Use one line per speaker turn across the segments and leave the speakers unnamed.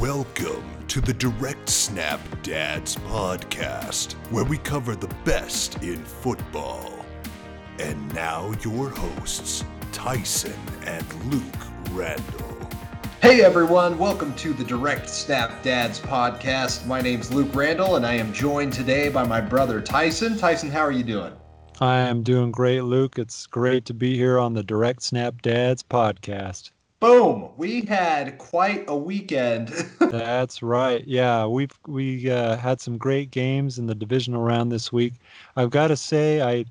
Welcome to the Direct Snap Dads podcast, where we cover the best in football. And now, your hosts, Tyson and Luke Randall.
Hey everyone, welcome to the Direct Snap Dads podcast. My name's Luke Randall, and I am joined today by my brother Tyson. Tyson, how are you doing?
I am doing great, Luke. It's great to be here on the Direct Snap Dads podcast.
Boom! We had quite a weekend.
That's right. Yeah, we've we uh, had some great games in the divisional round this week. I've got to say, I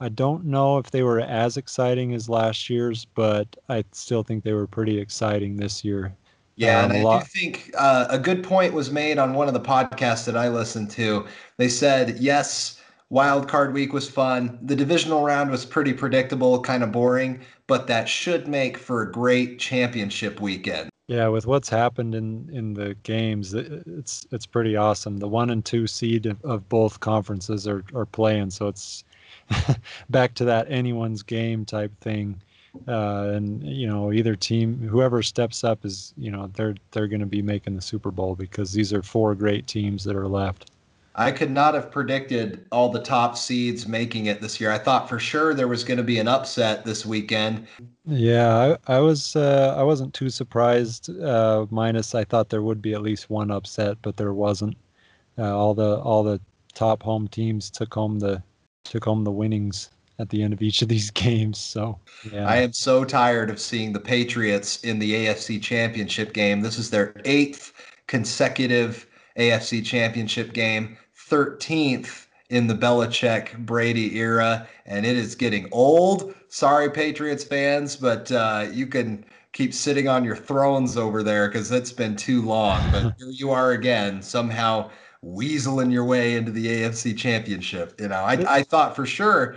I don't know if they were as exciting as last year's, but I still think they were pretty exciting this year.
Yeah,
Um,
and I
lot-
do think uh, a good point was made on one of the podcasts that I listened to. They said, yes, wild card week was fun. The divisional round was pretty predictable, kind of boring, but that should make for a great championship weekend.
Yeah, with what's happened in in the games, it's it's pretty awesome. The one and two seed of, both conferences are are playing, so it's back to that anyone's game type thing. Uh, and you know, either team, whoever steps up is, you know, they're they're going to be making the Super Bowl because these are four great teams that are left.
I could not have predicted all the top seeds making it this year. I thought for sure there was going to be an upset this weekend.
Yeah, I, I was uh, I wasn't too surprised. Uh, minus, I thought there would be at least one upset, but there wasn't. Uh, all the all the top home teams took home the took home the winnings at the end of each of these games. So yeah,
I am so tired of seeing the Patriots in the AFC Championship game. This is their eighth consecutive AFC Championship game, 13th in the Belichick Brady era, and it is getting old. Sorry, Patriots fans, but uh, you can keep sitting on your thrones over there because it's been too long. But here you are again, somehow weaseling your way into the AFC Championship. You know, I, I thought for sure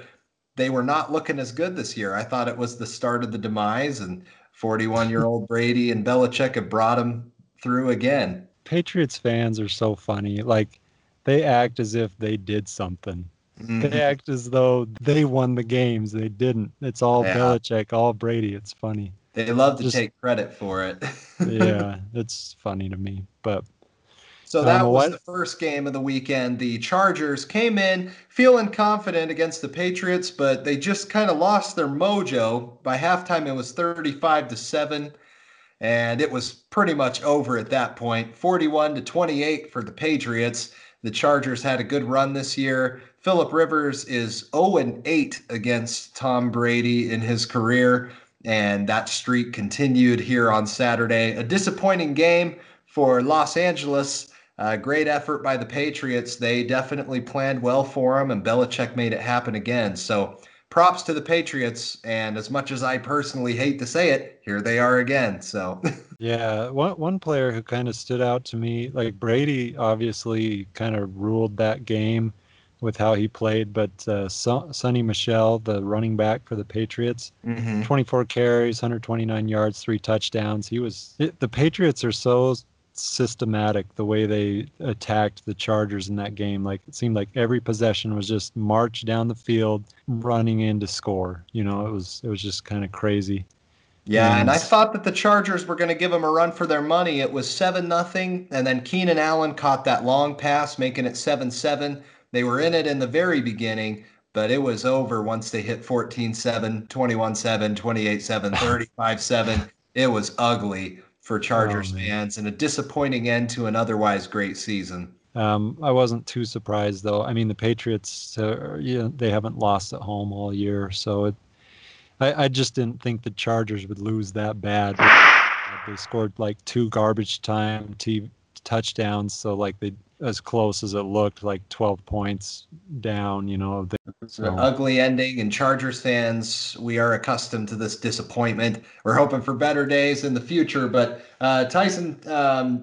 they were not looking as good this year. I thought it was the start of the demise, and 41 year old Brady and Belichick have brought him through again.
Patriots fans are so funny. Like they act as if they did something.
Mhm.
They act as though they won the games. They didn't. It's all
Yeah.
Belichick, all Brady. It's funny.
They love to
Just-
take credit for it.
Yeah, it's funny to me. But
So that
Um,
was
what-
the first game of the weekend. The Chargers came in feeling confident against the Patriots, but they just kind of lost their mojo. By halftime, it was 35 to 7, and it was pretty much over at that point. 41 to 28 for the Patriots. The Chargers had a good run this year. Philip Rivers is 0 and 8 against Tom Brady in his career, and that streak continued here on Saturday. A disappointing game for Los Angeles. Great effort by the Patriots. They definitely planned well for him, and Belichick made it happen again. So props to the Patriots. And as much as I personally hate to say it, here they are again. So
Yeah, one one player who kind of stood out to me, like Brady, obviously kind of ruled that game with how he played, but uh, Son- Sony Michel, the running back for the Patriots, 24 carries, 129 yards, three touchdowns. He was it, the Patriots are so systematic the way they attacked the Chargers in that game. Like it seemed like every possession was just march down the field, running in to score. You know, it was it was just kind of crazy.
Yeah, and I thought that the Chargers were going to give them a run for their money. It was 7 nothing, and then Keenan Allen caught that long pass, making it 7 7. They were in it in the very beginning, but it was over once they hit 14 7, 21 7, 28 7, 35 7. It was ugly for Chargers
Oh,
fans and a disappointing end to an otherwise great season.
Um, I wasn't too surprised though. I mean, the Patriots, uh, yeah, they haven't lost at home all year, so it. I, I just didn't think the Chargers would lose that bad. They scored like two garbage time t- touchdowns, so like they as close as it looked, like 12 points down. You know,
It's an ugly ending, and Chargers fans, we are accustomed to this disappointment. We're hoping for better days in the future. But uh, Tyson, um,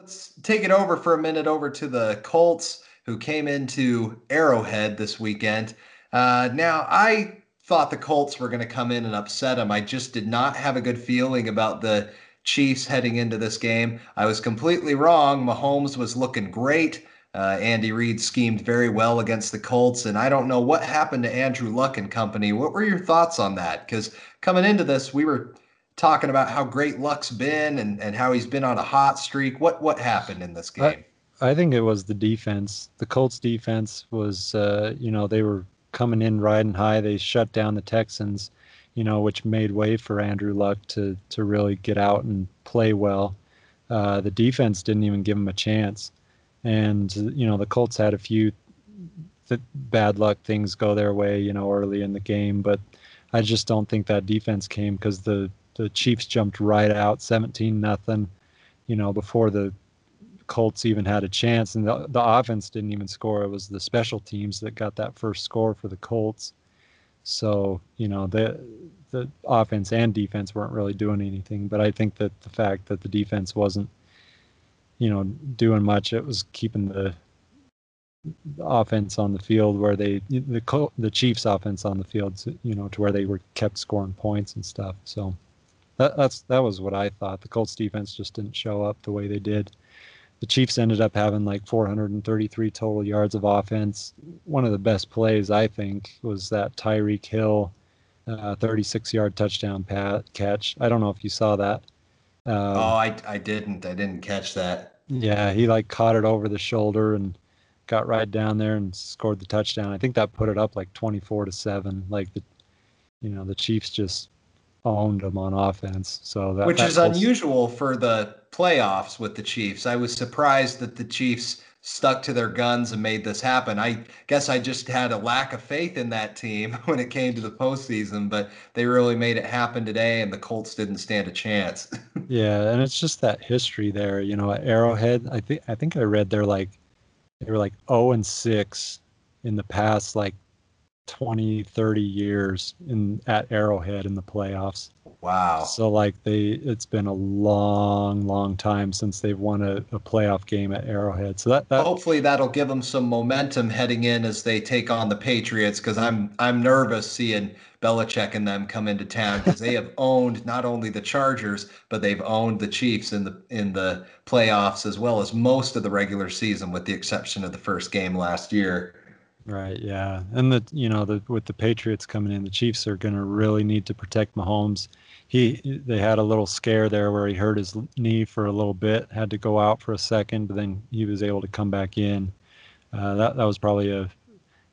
let's take it over for a minute over to the Colts, who came into Arrowhead this weekend. Uh, now, I thought the Colts were going to come in and upset them. I just did not have a good feeling about the Chiefs heading into this game. I was completely wrong. Mahomes was looking great. Uh, Andy Reid schemed very well against the Colts, and I don't know what happened to Andrew Luck and company. What were your thoughts on that? Because coming into this, we were talking about how great Luck's been and, and how he's been on a hot streak. What what happened in this game?
I, I think it was the defense. The Colts defense was, uh, you know, they were coming in riding high. They shut down the Texans, you know, which made way for Andrew Luck to to really get out and play well. Uh, the defense didn't even give him a chance and you know the Colts had a few th- bad luck things go their way, you know, early in the game, but I just don't think that defense came because the the Chiefs jumped right out, 17 nothing, you know, before the Colts even had a chance, and the the offense didn't even score. It was the special teams that got that first score for the Colts. So you know the the offense and defense weren't really doing anything, but I think that the fact that the defense wasn't you know, doing much. It was keeping the, the offense on the field where they the the Chiefs offense on the field, you know, to where they were kept scoring points and stuff. So that, that's that was what I thought. The Colts defense just didn't show up the way they did. The Chiefs ended up having like 433 total yards of offense. One of the best plays I think was that Tyreek Hill uh, 36 yard touchdown pat, catch. I don't know if you saw that.
Um, oh, I, I didn't. I didn't catch that.
Yeah, he like caught it over the shoulder and got right down there and scored the touchdown. I think that put it up like 24 to 7. Like the you know, the Chiefs just owned them on offense. So that
Which
that
is unusual for the playoffs with the Chiefs. I was surprised that the Chiefs stuck to their guns and made this happen. I guess I just had a lack of faith in that team when it came to the postseason, but they really made it happen today, and the Colts didn't stand a chance.
yeah, and it's just that history there. You know, at Arrowhead, I think I think I read they're like they were like 0 and 6 in the past like 20, 30 years in at Arrowhead in the playoffs.
Wow.
So like they it's been a long, long time since they've won a, a playoff game at Arrowhead. So that, that
hopefully that'll give them some momentum heading in as they take on the Patriots because I'm I'm nervous seeing Belichick and them come into town because they have owned not only the Chargers, but they've owned the Chiefs in the in the playoffs as well as most of the regular season, with the exception of the first game last year.
Right. Yeah, and the you know the with the Patriots coming in, the Chiefs are going to really need to protect Mahomes. He they had a little scare there where he hurt his knee for a little bit, had to go out for a second, but then he was able to come back in. Uh, that that was probably a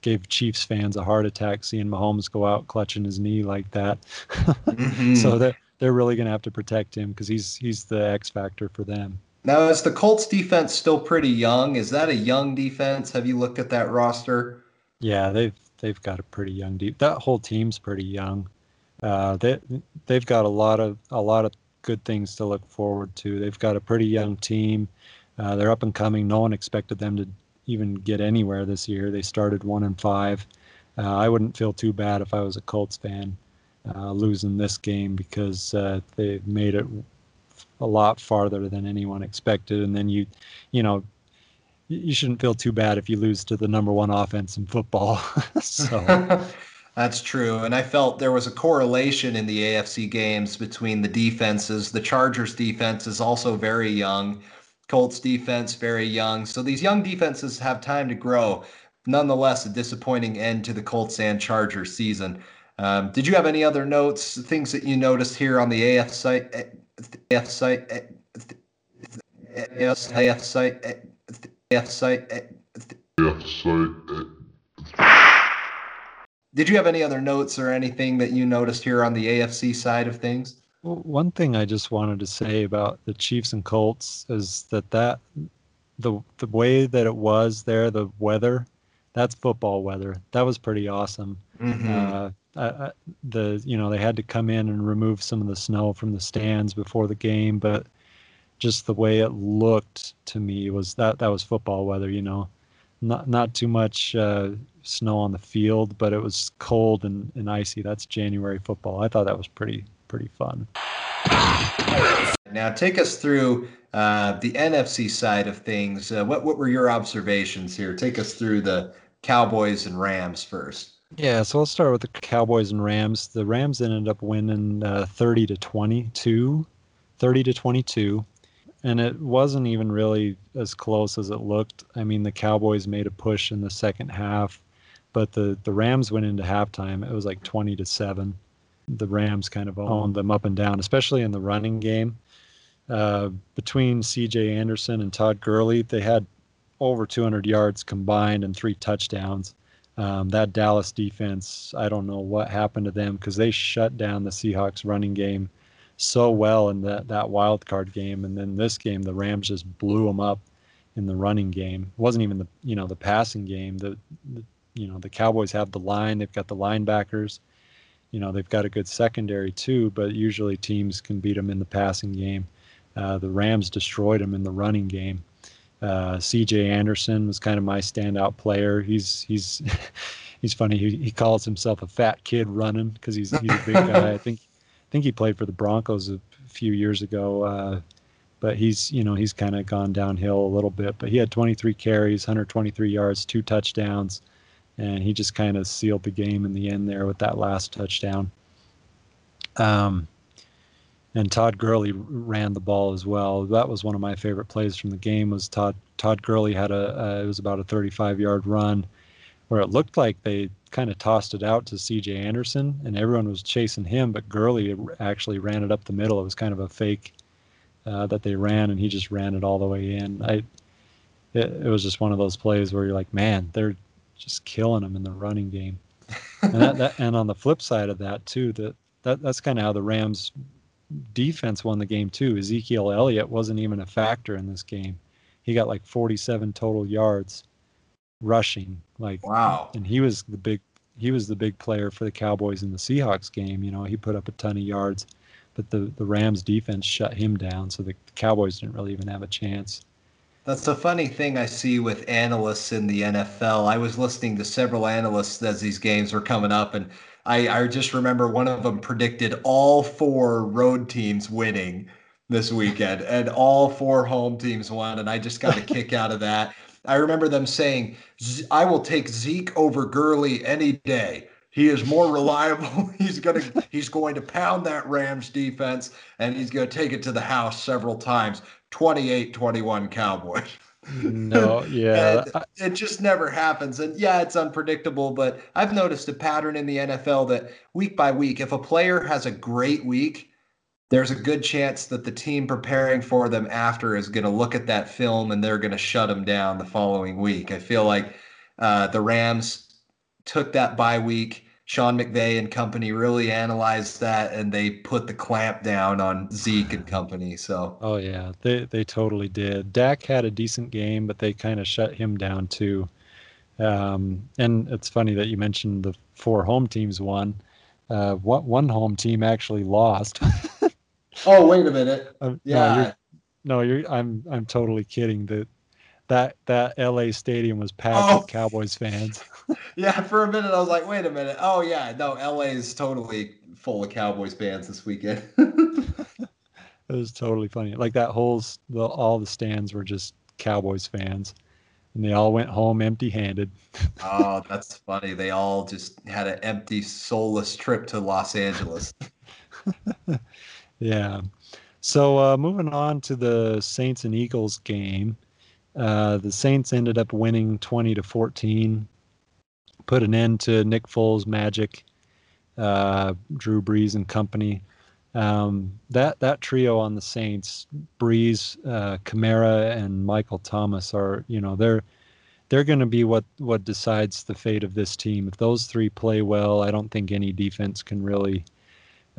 gave Chiefs fans a heart attack seeing Mahomes go out clutching his knee like that. mm-hmm. So they're they're really going to have to protect him because he's he's the X factor for them.
Now, is the Colts defense still pretty young? Is that a young defense? Have you looked at that roster?
Yeah, they've they've got a pretty young deep. That whole team's pretty young. Uh, they they've got a lot of a lot of good things to look forward to. They've got a pretty young team. Uh, they're up and coming. No one expected them to even get anywhere this year. They started one and five. Uh, I wouldn't feel too bad if I was a Colts fan uh, losing this game because uh, they made it a lot farther than anyone expected. And then you, you know, you shouldn't feel too bad if you lose to the number one offense in football. so.
That's true. And I felt there was a correlation in the AFC games between the defenses. The Chargers defense is also very young, Colts defense very young. So these young defenses have time to grow. Nonetheless, a disappointing end to the Colts and Chargers season. Um, did you have any other notes, things that you noticed here on the AF site? AF site? AF site? AF site? F site. F. Did you have any other notes or anything that you noticed here on the AFC side of things?
Well, one thing I just wanted to say about the Chiefs and Colts is that that the the way that it was there, the weather, that's football weather. That was pretty awesome. Mm-hmm. Uh, I, the you know they had to come in and remove some of the snow from the stands before the game, but just the way it looked to me was that that was football weather. You know, not not too much uh, snow on the field, but it was cold and, and icy. That's January football. I thought that was pretty pretty fun.
Now take us through uh, the NFC side of things. Uh, what what were your observations here? Take us through the Cowboys and Rams first.
Yeah, so let's start with the Cowboys and Rams. The Rams ended up winning uh, 30 to 22, 30 to 22 and it wasn't even really as close as it looked. I mean, the Cowboys made a push in the second half, but the the Rams went into halftime. It was like 20 to seven. The Rams kind of owned them up and down, especially in the running game. Uh, between C.J. Anderson and Todd Gurley, they had over 200 yards combined and three touchdowns. Um, that Dallas defense, I don't know what happened to them because they shut down the Seahawks running game so well in that that wild card game, and then this game the Rams just blew them up in the running game. It wasn't even the you know the passing game. The, the you know the Cowboys have the line, they've got the linebackers, you know they've got a good secondary too, but usually teams can beat them in the passing game. Uh, the Rams destroyed them in the running game. Uh, C.J. Anderson was kind of my standout player. He's he's he's funny. He, he calls himself a fat kid running because he's he's a big guy. I think I think he played for the Broncos a few years ago. Uh, but he's you know he's kind of gone downhill a little bit. But he had 23 carries, 123 yards, two touchdowns, and he just kind of sealed the game in the end there with that last touchdown. Um, and Todd Gurley ran the ball as well. That was one of my favorite plays from the game. Was Todd Todd Gurley had a uh, it was about a 35 yard run where it looked like they kind of tossed it out to C.J. Anderson and everyone was chasing him, but Gurley actually ran it up the middle. It was kind of a fake uh, that they ran, and he just ran it all the way in. I it, it was just one of those plays where you're like, man, they're just killing them in the running game. and, that, that, and on the flip side of that too, that, that that's kind of how the Rams defense won the game too. Ezekiel Elliott wasn't even a factor in this game. He got like 47 total yards rushing. Like
wow.
And he was the big he was the big player for the Cowboys in the Seahawks game. You know, he put up a ton of yards, but the the Rams defense shut him down, so the Cowboys didn't really even have a chance.
That's a funny thing I see with analysts in the NFL. I was listening to several analysts as these games were coming up, and I, I just remember one of them predicted all four road teams winning this weekend, and all four home teams won. And I just got a kick out of that. I remember them saying, "I will take Zeke over Gurley any day." He is more reliable. he's gonna he's going to pound that Rams defense and he's gonna take it to the house several times. 28-21 Cowboys.
No, yeah.
it just never happens. And yeah, it's unpredictable, but I've noticed a pattern in the NFL that week by week, if a player has a great week, there's a good chance that the team preparing for them after is going to look at that film and they're going to shut them down the following week. I feel like uh, the Rams took that bye week Sean McVay and company really analyzed that and they put the clamp down on Zeke and company. So
Oh yeah, they they totally did. Dak had a decent game, but they kind of shut him down too. Um, and it's funny that you mentioned the four home teams won. Uh, what one home team actually lost.
oh wait a minute. Uh, yeah.
No, you're, no, you're. I'm I'm totally kidding. That that that LA stadium was packed oh. with Cowboys fans.
yeah, for a minute I was like, wait a minute. Oh yeah, no, LA is totally full of Cowboys fans this weekend.
it was totally funny. Like that whole the, all the stands were just Cowboys fans. And they all went home empty-handed.
oh, that's funny. They all just had an empty, soulless trip to Los Angeles.
yeah. So uh, moving on to the Saints and Eagles game. Uh, the Saints ended up winning 20 to 14, put an end to Nick Foles' magic, uh, Drew Brees and company. Um, that that trio on the Saints, Brees, uh, Kamara, and Michael Thomas are you know they're they're going to be what what decides the fate of this team. If those three play well, I don't think any defense can really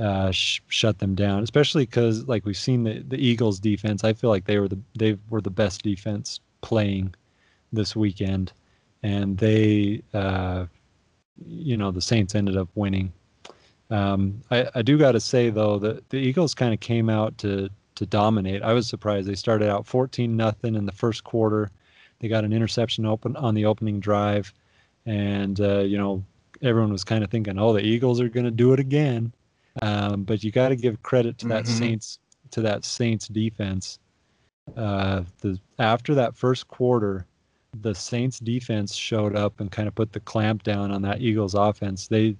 uh, sh- shut them down, especially because like we've seen the, the Eagles defense. I feel like they were the they were the best defense playing this weekend, and they, uh, you know, the Saints ended up winning. Um, I, I do got to say though that the Eagles kind of came out to to dominate. I was surprised. They started out 14 nothing in the first quarter. They got an interception open on the opening drive, and uh, you know everyone was kind of thinking, "Oh, the Eagles are going to do it again." Um, but you got to give credit to that mm-hmm. Saints to that Saints defense. Uh, the after that first quarter, the Saints defense showed up and kind of put the clamp down on that Eagles offense. They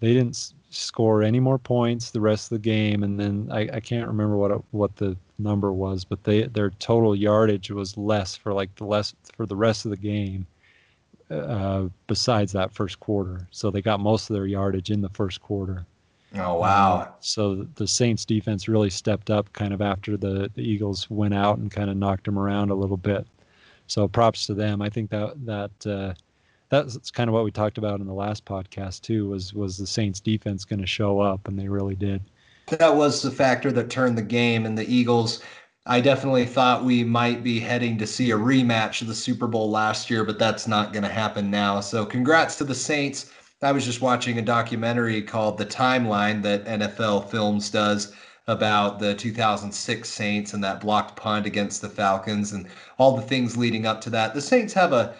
they didn't score any more points the rest of the game, and then I, I can't remember what it, what the number was, but they their total yardage was less for like the less for the rest of the game. Uh, besides that first quarter, so they got most of their yardage in the first quarter.
Oh wow!
Uh, so the Saints defense really stepped up kind of after the, the Eagles went out and kind of knocked them around a little bit. So props to them. I think that that uh, that's kind of what we talked about in the last podcast too. Was was the Saints defense going to show up, and they really did.
That was the factor that turned the game, and the Eagles I definitely thought we might be heading to see a rematch of the Super Bowl last year, but that's not going to happen now. So, congrats to the Saints. I was just watching a documentary called The Timeline that NFL Films does about the 2006 Saints and that blocked punt against the Falcons and all the things leading up to that. The Saints have a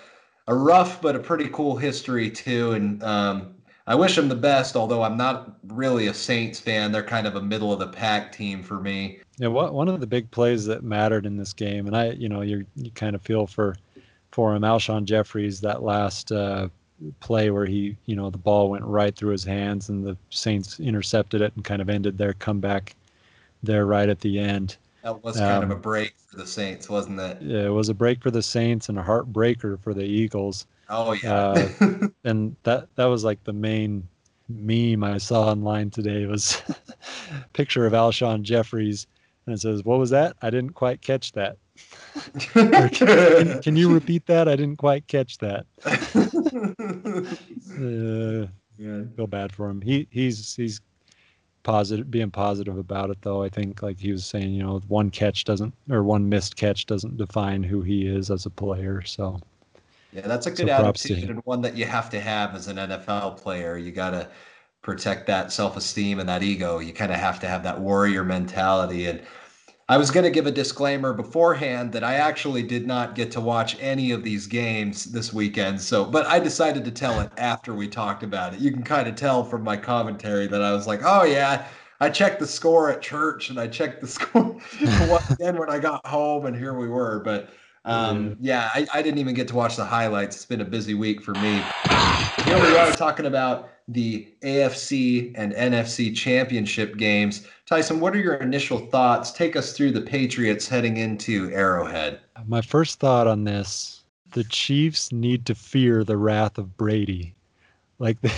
a rough but a pretty cool history too, and um, I wish them the best, although I'm not really a Saints fan. They're kind of a middle of the pack team for me.
Yeah, what, one of the big plays that mattered in this game, and I, you know, you you kind of feel for for him, Alshon Jeffries, that last uh, play where he, you know, the ball went right through his hands, and the Saints intercepted it and kind of ended their comeback there right at the end.
That was kind um, of a um, break for the Saints, wasn't it?
Yeah, it was a break for the Saints and a heartbreaker for the Eagles.
Oh yeah. uh,
and that that was like the main meme I saw online today was picture of Alshon Jeffries and it says, "What was that? I didn't quite catch that." Can, can, you repeat that? I didn't quite catch that. uh, yeah, feel bad for him. He he's he's positive, being positive about it though. I think like he was saying, you know, one catch doesn't or one missed catch doesn't define who he is as a player. So
yeah, that's a good so attitude and one that you have to have as an NFL player. You got to protect that self-esteem and that ego. You kind of have to have that warrior mentality. And I was going to give a disclaimer beforehand that I actually did not get to watch any of these games this weekend. So, but I decided to tell it after we talked about it. You can kind of tell from my commentary that I was like, "Oh yeah, I checked the score at church and I checked the score again when I got home, and here we were." But um, yeah, I, I, didn't even get to watch the highlights. It's been a busy week for me. Here we are talking about the AFC and NFC championship games. Tyson, what are your initial thoughts? Take us through the Patriots heading into Arrowhead.
My first thought on this the Chiefs need to fear the wrath of Brady. Like they,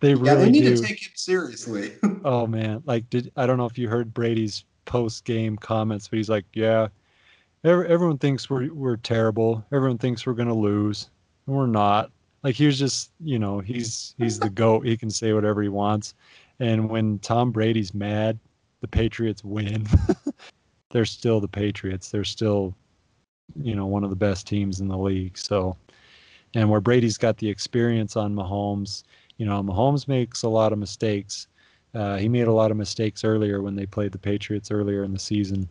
they really yeah, they
need
do.
to take him seriously.
oh man, like did I don't know if you heard Brady's post game comments, but he's like, "Yeah, everyone thinks we're we're terrible. Everyone thinks we're gonna lose, and we're not. Like he was just, you know, he's he's the goat. He can say whatever he wants. And when Tom Brady's mad, the Patriots win. They're still the Patriots. They're still, you know, one of the best teams in the league. So, and where Brady's got the experience on Mahomes, you know, Mahomes makes a lot of mistakes. Uh, he made a lot of mistakes earlier when they played the Patriots earlier in the season.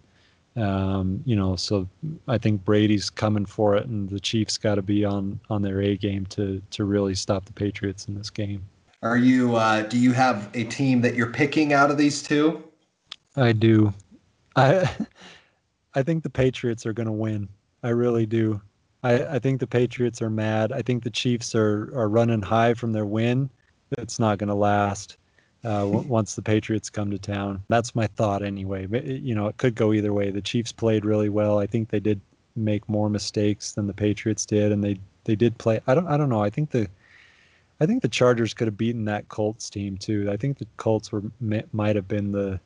Um, you know, so I think Brady's coming for it, and the Chiefs got to be on on their A game to to really stop the Patriots in this game.
Are you? Uh, do you have a team that you're picking out of these two?
I do. I I think the Patriots are going to win. I really do. I, I think the Patriots are mad. I think the Chiefs are are running high from their win. It's not going to last uh, once the Patriots come to town. That's my thought anyway. But, you know, it could go either way. The Chiefs played really well. I think they did make more mistakes than the Patriots did, and they they did play. I don't I don't know. I think the I think the Chargers could have beaten that Colts team too. I think the Colts were might have been the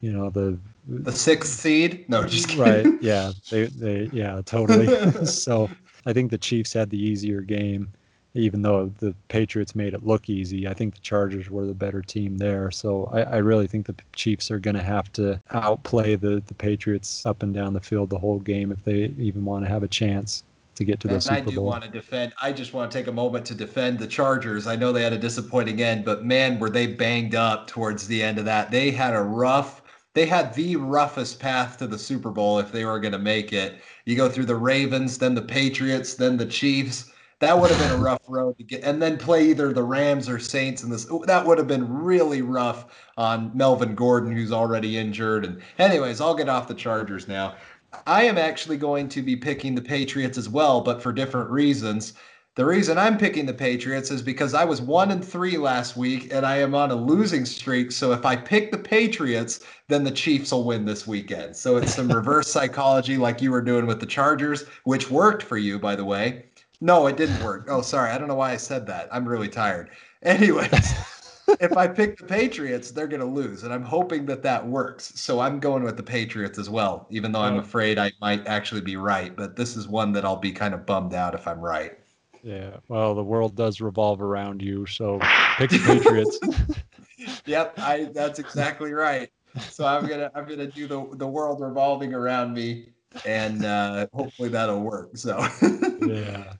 you know the
the sixth seed. No, just kidding.
right. Yeah, they they yeah totally. so I think the Chiefs had the easier game even though the Patriots made it look easy, I think the Chargers were the better team there. So I, I really think the Chiefs are going to have to outplay the, the Patriots up and down the field the whole game if they even want to have a chance to get to the Super Bowl. I
do want to defend. I just want to take a moment to defend the Chargers. I know they had a disappointing end, but man, were they banged up towards the end of that. They had a rough. They had the roughest path to the Super Bowl if they were going to make it. You go through the Ravens, then the Patriots, then the Chiefs that would have been a rough road to get, and then play either the Rams or Saints in this. That would have been really rough on Melvin Gordon, who's already injured. And anyways, I'll get off the Chargers now. I am actually going to be picking the Patriots as well, but for different reasons. The reason I'm picking the Patriots is because I was one and three last week and I am on a losing streak. So if I pick the Patriots, then the Chiefs will win this weekend. So it's some reverse psychology like you were doing with the Chargers, which worked for you, by the way. No, it didn't work. Oh, sorry. I don't know why I said that. I'm really tired. Anyways, if I pick the Patriots, they're going to lose. And I'm hoping that that works. So I'm going with the Patriots as well, even though I'm oh. afraid I might actually be right. But this is one that I'll be kind of bummed out if I'm right.
Yeah. Well, the world does revolve around you, so pick the Patriots.
yep, I that's exactly right. So I'm gonna I'm gonna do the the world revolving around me, and uh, hopefully that'll work. So
yeah.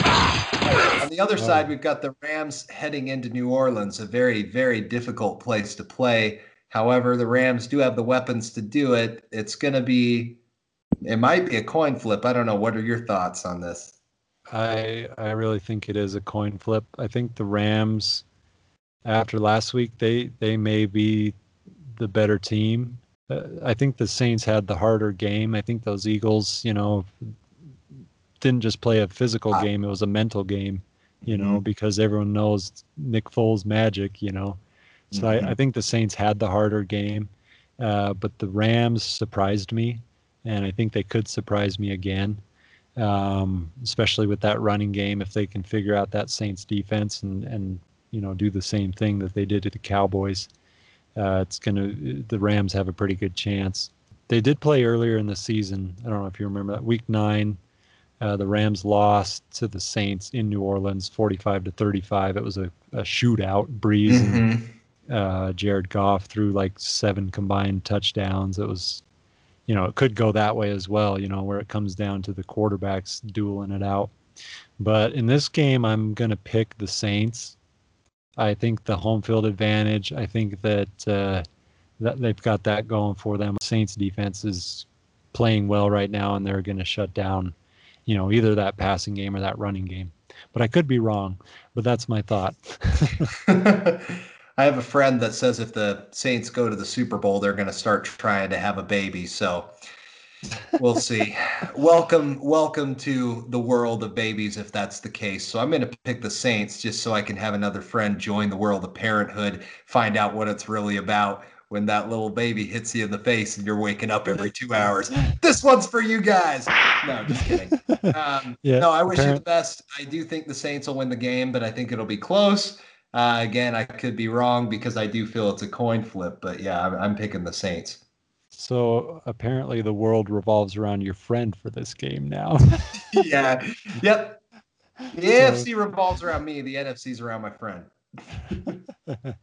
On the other side, we've got the Rams heading into New Orleans, a very, very difficult place to play. However, the Rams do have the weapons to do it. It's going to be, it might be a coin flip. I don't know. What are your thoughts on this?
I I really think it is a coin flip. I think the Rams, after last week, they they may be the better team. Uh, I think the Saints had the harder game. I think those Eagles, you know, didn't just play a physical
Ah.
game; it was a mental game. You know,
Mhm.
because everyone knows Nick Foles' magic. You know, so
Mhm.
I, I think the Saints had the harder game, uh, but the Rams surprised me, and I think they could surprise me again um, especially with that running game. If they can figure out that Saints defense and and you know do the same thing that they did to the Cowboys, uh, it's gonna the Rams have a pretty good chance. They did play earlier in the season. I don't know if you remember that week nine. Uh, the Rams lost to the Saints in New Orleans, 45 to 35. It was a, a shootout. Brees and
Mhm.
uh, Jared Goff threw like seven combined touchdowns. It was, you know, it could go that way as well, you know, where it comes down to the quarterbacks dueling it out. But in this game, I'm going to pick the Saints. I think the home field advantage, I think that, uh, that they've got that going for them. Saints defense is playing well right now, and they're going to shut down, you know, either that passing game or that running game. But I could be wrong, but that's my thought.
I have a friend that says if the Saints go to the Super Bowl, they're going to start trying to have a baby. So we'll see. welcome, welcome to the world of babies, if that's the case. So I'm going to pick the Saints just so I can have another friend join the world of parenthood, find out what it's really about when that little baby hits you in the face and you're waking up every two hours. This one's for you guys. No, just kidding. Um,
Yeah,
no, I wish you the best. I do think the Saints will win the game, but I think it'll be close. Uh, again, I could be wrong because I do feel it's a coin flip, but yeah, I'm, I'm picking the Saints.
So apparently the world revolves around your friend for this game now.
yeah. Yep. The AFC revolves around me. The NFC's around my friend.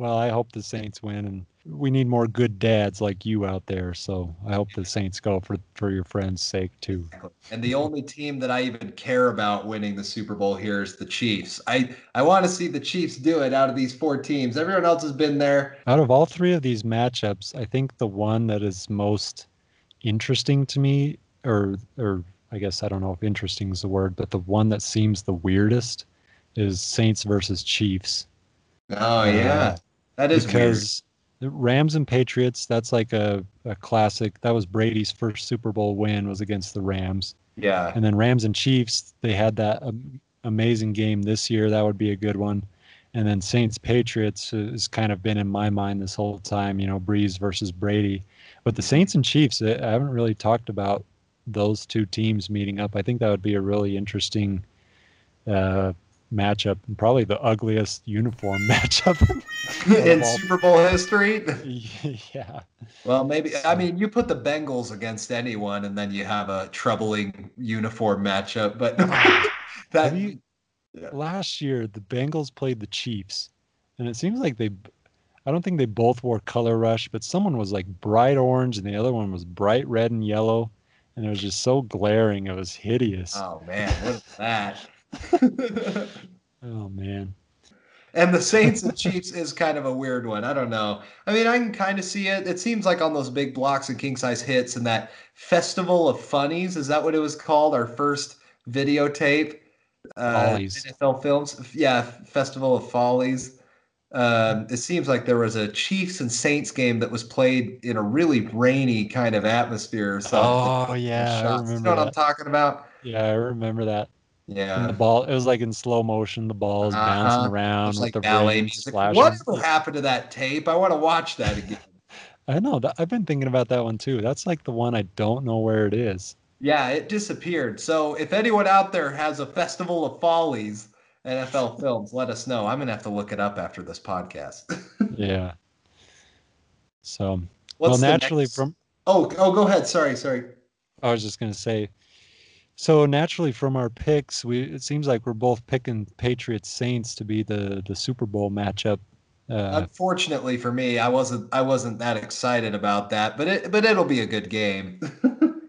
well, I hope the Saints win and we need more good dads like you out there. So I hope the Saints go for for your friend's sake too.
And the only team that I even care about winning the Super Bowl here is the Chiefs. I, I want to see the Chiefs do it out of these four teams. Everyone else has been there.
Out of all three of these matchups, I think the one that is most interesting to me or or I guess I don't know if interesting is the word, but the one that seems the weirdest is Saints versus Chiefs.
Oh, yeah. Uh, That is weird.
because the Rams and Patriots, that's like a, a classic. That was Brady's first Super Bowl win was against the Rams.
Yeah.
And then Rams and Chiefs, they had that um, amazing game this year. That would be a good one. And then Saints Patriots has kind of been in my mind this whole time, you know, Brees versus Brady. But the Saints and Chiefs, I I haven't really talked about those two teams meeting up. I think that would be a really interesting uh, matchup and probably the ugliest uniform matchup.
In Super Bowl history.
yeah.
Well, maybe. I mean, you put the Bengals against anyone, and then you have a troubling uniform matchup. But that
you-
Yeah.
Last year, the Bengals played the Chiefs, and it seems like they. I don't think they both wore color rush, but someone was like bright orange and the other one was bright red and yellow, and it was just so glaring. It was hideous.
oh man, what is that?
Oh man.
and the Saints and Chiefs is kind of a weird one. I don't know. I mean, I can kind of see it. It seems like on those big blocks and king size hits and that festival of funnies. Is that what it was called? Our first videotape. Uh,
Follies.
NFL films. Yeah, Festival of Follies. Um, it seems like there was a Chiefs and Saints game that was played in a really rainy kind of atmosphere or something.
Oh yeah, I
Shots. You
remember
know what I'm talking about?
Yeah, I remember that.
Yeah.
the ball, it was like in slow motion. The ball's
Uh-huh.
bouncing around with
like
the
ballet music. Whatever happened to that tape? I want to watch that again.
I know. that- I've been thinking about that one too. That's like the one I don't know where it is.
yeah, it disappeared. So if anyone out there has a Festival of Follies NFL films, let us know. I'm gonna have to look it up after this podcast.
Yeah. So,
What's
well, naturally
next-
from
Oh, oh, go ahead. Sorry, sorry.
I was just gonna say, so naturally from our picks, we it seems like we're both picking Patriots Saints to be the the Super Bowl matchup. Uh,
Unfortunately for me, I wasn't I wasn't that excited about that, but it but it'll be a good game.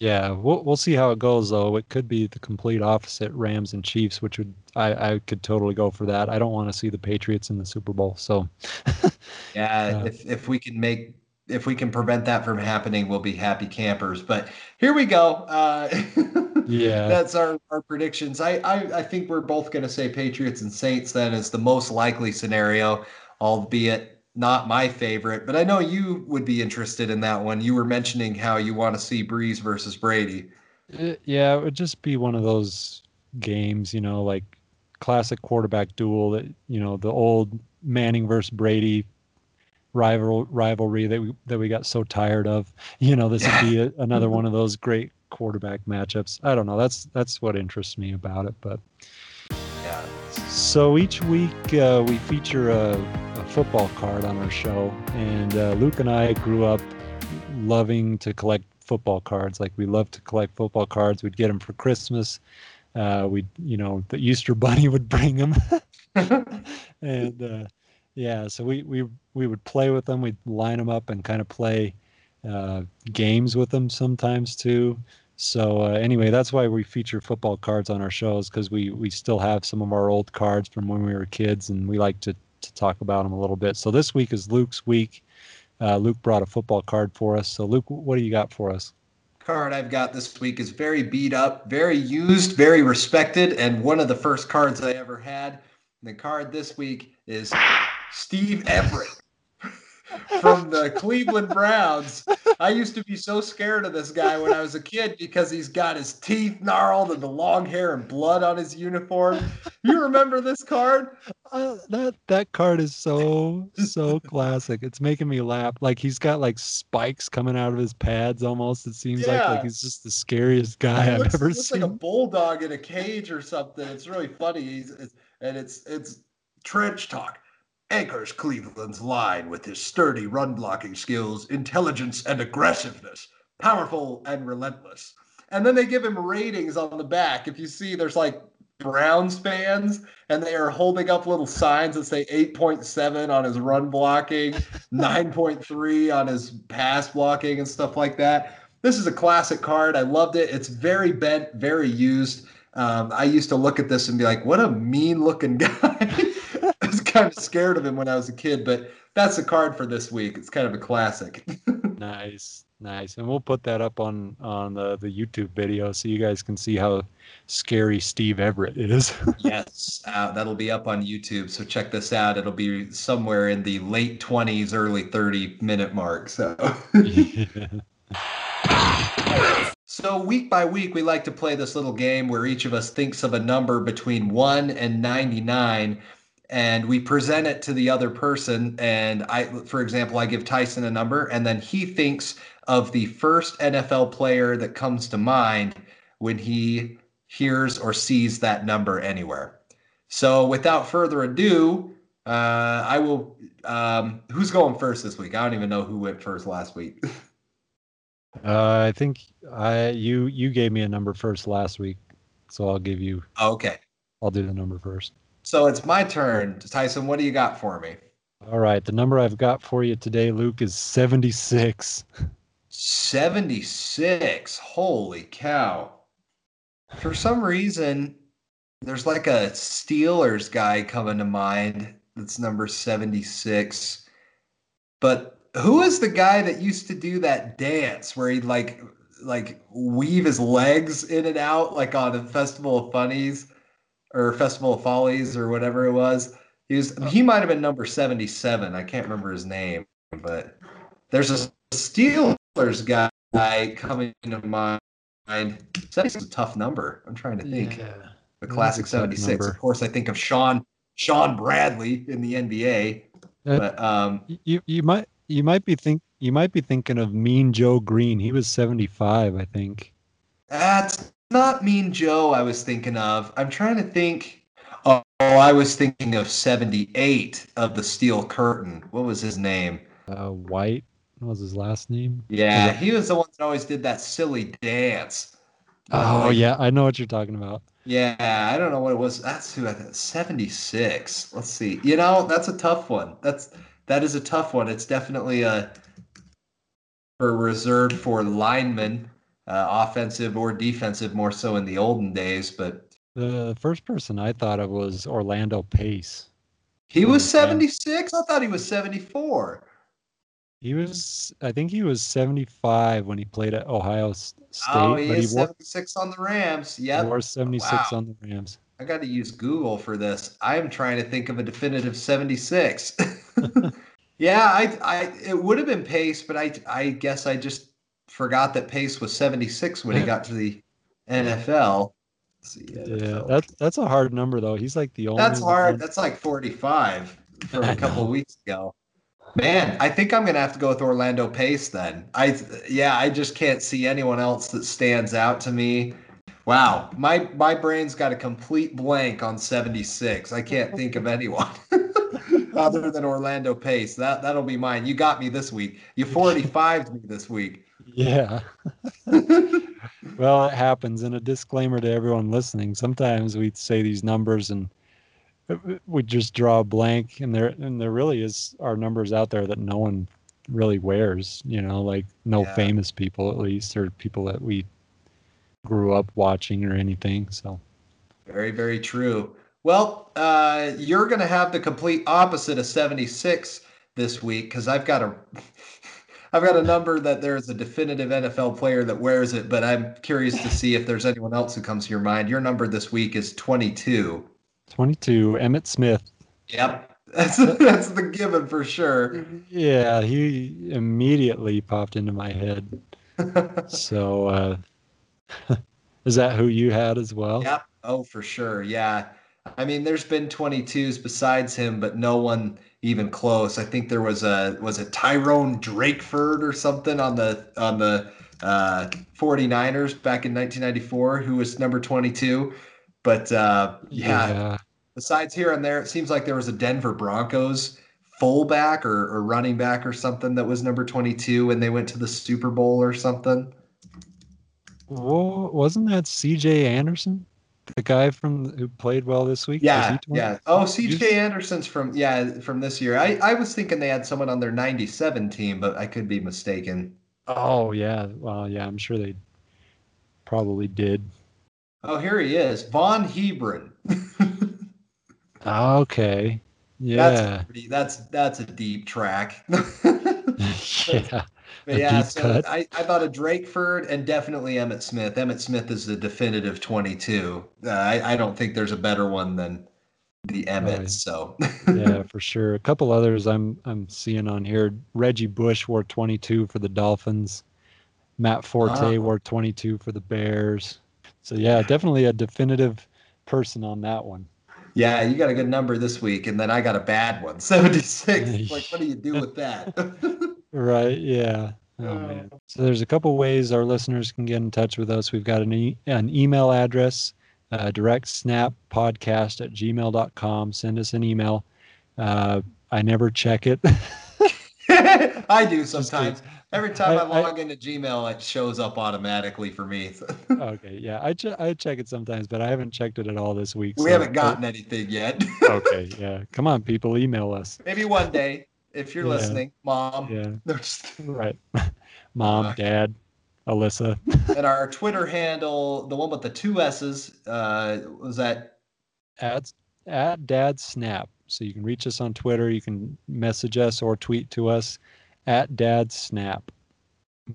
yeah, we'll we'll see how it goes though. It could be the complete opposite, Rams and Chiefs, which would I I could totally go for that. I don't want to see the Patriots in the Super Bowl, so
Yeah,
Yeah.
if if we can make if we can prevent that from happening, we'll be happy campers. But here we go. Uh,
yeah,
that's our, our predictions. I, I I think we're both going to say Patriots and Saints. Then is the most likely scenario, albeit not my favorite. But I know you would be interested in that one. You were mentioning how you want to see Brees versus Brady.
It- yeah, it would just be one of those games, you know, like classic quarterback duel that you know the old Manning versus Brady rival rivalry that we that we got so tired of. You know, this would be a, another one of those great quarterback matchups. I don't know. That's that's what interests me about it. But
Yeah.
so each week uh, we feature a, a football card on our show, and uh, Luke and I grew up loving to collect football cards. Like we love to collect football cards. We'd get them for Christmas. Uh, we, you know, the Easter Bunny would bring them, and uh, yeah, so we we we would play with them. We'd line them up and kind of play uh, games with them sometimes too. So uh, anyway, that's why we feature football cards on our shows because we we still have some of our old cards from when we were kids, and we like to to talk about them a little bit. So this week is Luke's week. Uh, Luke brought a football card for us. So Luke, what do you got for us?
card I've got this week is very beat up, very used, very respected, and one of the first cards I ever had. The card this week is Steve Everitt from the Cleveland Browns. I used to be so scared of this guy when I was a kid because he's got his teeth gnarled and the long hair and blood on his uniform. You remember this card?
Uh, that that card is so so classic. It's making me laugh. Like he's got like spikes coming out of his pads almost. It seems like
Yeah.
like he's just the scariest guy I've
looks,
ever
looks
seen.
like a bulldog in a cage or something. It's really funny. He's, it's, and it's it's trench talk. Anchors Cleveland's line with his sturdy run blocking skills, intelligence, and aggressiveness. Powerful and relentless. And then they give him ratings on the back. If you see, there's like Browns fans, and they are holding up little signs that say 8.7 on his run blocking, 9.3 on his pass blocking, and stuff like that. This is a classic card. I loved it. It's very bent, very used. Um, I used to look at this and be like, what a mean looking guy. Kind of scared of him when I was a kid, but that's the card for this week. It's kind of a classic.
Nice, nice, and we'll put that up on on the the YouTube video so you guys can see how scary Steve Everitt is.
yes, uh, that'll be up on YouTube. So check this out. It'll be somewhere in the late 20s, early 30 minute mark. So. So week by week, we like to play this little game where each of us thinks of a number between one and 99, and we present it to the other person. And I, for example, I give Tyson a number, and then he thinks of the first NFL player that comes to mind when he hears or sees that number anywhere. So without further ado, uh, I will. Um, who's going first this week? I don't even know who went first last week.
Uh, I think I you you gave me a number first last week, so I'll give you
okay.
I'll do the number first.
So it's my turn. Tyson, what do you got for me?
All right, the number I've got for you today, Luke, is seventy six.
76. Holy cow. For some reason, there's like a Steelers guy coming to mind that's number 76. But who is the guy that used to do that dance where he'd like like weave his legs in and out like on a festival of funnies or festival of follies or whatever it was? He was he might have been number 77. I can't remember his name, but there's a Steelers guy coming to mind 76 is a tough number. I'm trying to think.
Yeah.
The classic 76.
number.
Of course, I think of Shawn Shawn Bradley in the NBA.
Uh,
But um,
You you might you might be think you might be thinking of Mean Joe Greene. He was 75, I think.
that's not Mean Joe I was thinking of. I'm trying to think. Oh, I was thinking of 78 of the Steel Curtain. What was his name?
Uh, White was his last name.
Yeah, he was the one that always did that silly dance.
Oh
Like,
yeah, I know what you're talking about.
Yeah, I don't know what it was. That's who I thought. 76. Let's see. You know, that's a tough one. That's that is a tough one. It's definitely a for reserved for linemen, uh, offensive or defensive, more so in the olden days. But
The first person I thought of was Orlando Pace.
he was
Oh,
76. I thought he was 74.
He was, I think he was 75 when he played at Ohio State,
oh, he
but he
is
wore,
76 on the Rams.
wore 76
Wow.
on the Rams.
I got to use Google for this. I am trying to think of a definitive 76. yeah, I, I, it would have been Pace, but I, I guess I just forgot that Pace was 76 when he got to the NFL. Let's see,
Yeah,
NFL.
that's that's a hard number though. He's like the only.
that's hard.
one-
That's like 45 from a couple weeks ago. Man, I think I'm gonna have to go with Orlando Pace then. I, yeah, I just can't see anyone else that stands out to me. Wow, my my brain's got a complete blank on 76. I can't think of anyone other than Orlando Pace. That that'll be mine. You got me this week. You 45'd me this week.
Yeah. well, it happens. And a disclaimer to everyone listening: sometimes we say these numbers and uh, we just draw a blank, and there and there really is are numbers out there that no one really wears. You know, like no
Yeah.
famous people at least, or people that we grew up watching or anything. So
Very, very true. Well, uh, you're going to have the complete opposite of 76 this week because I've got a, I've got a number that there's a definitive NFL player that wears it, but I'm curious to see if there's anyone else who comes to your mind. Your number this week is 22.
22, Emmitt Smith.
Yep, that's that's the given for sure.
Yeah, he immediately popped into my head. So, uh, is that who you had as well?
Yep. Oh, for sure. Yeah. I mean, there's been 22s besides him, but no one even close. I think there was a was it Tyronne Drakeford or something on the on the uh, 49ers back in 1994 who was number 22. But uh, yeah, besides here and there, it seems like there was a Denver Broncos fullback or, or running back or something that was number 22 when they went to the Super Bowl or something.
Whoa, wasn't that C.J. Anderson, the guy from who played well this week?
Yeah, yeah. Oh, CJ Anderson's from yeah from this year. I I was thinking they had someone on their '97 team, but I could be mistaken.
Oh yeah. Well, yeah. I'm sure they probably did.
Oh, here he is, Vaughn Hebron.
Okay. Yeah.
That's pretty, that's that's a deep track.
yeah.
But yeah, so
cut.
I, I thought of Drakeford and definitely Emmitt Smith. Emmitt Smith is the definitive 22. Uh, I, I don't think there's a better one than the Emmitt.
Right.
So
yeah, for sure. A couple others I'm I'm seeing on here. Reggie Bush wore 22 for the Dolphins. Matt Forte
Ah.
wore 22 for the Bears. So yeah, definitely a definitive person on that one.
yeah, you got a good number this week, and then I got a bad one, 76. like, what do you do with that?
Right. Yeah. Oh,
Oh.
man. So there's a couple ways our listeners can get in touch with us. We've got an, e- an email address, uh, direct snap podcast at gmail.com. Send us an email. Uh, I never check it.
I do sometimes. Every time I,
I- I-
log into Gmail, it shows up automatically for me.
okay. Yeah. I, che- I check it sometimes, but I haven't checked it at all this week.
we
so-
haven't gotten anything yet.
okay. Yeah. Come on, people. Email us.
Maybe one day, if you're
Yeah.
listening, mom.
Yeah.
Just-
Right. Mom,
Uh,
dad, Alyssa.
and our Twitter handle, the one with the two S's, uh, was that
at at dad snap so you can reach us on twitter you can message us or tweet to us at dad snap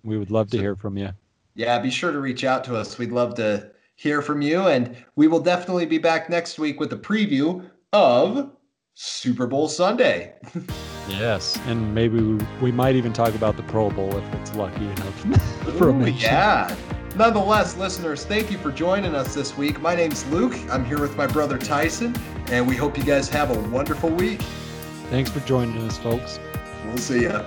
we would love to
So-
hear from you
yeah, be sure to reach out to us. We'd love to hear from you. And we will definitely be back next week with a preview of Super Bowl Sunday.
Yes and maybe we, we might even talk about the pro bowl if it's lucky enough for a
Ooh,
mention.
yeah. Nonetheless, listeners, thank you for joining us this week. My name's Luke. I'm here with my brother Tyson, and we hope you guys have a wonderful week.
Thanks for joining us, folks.
We'll see ya.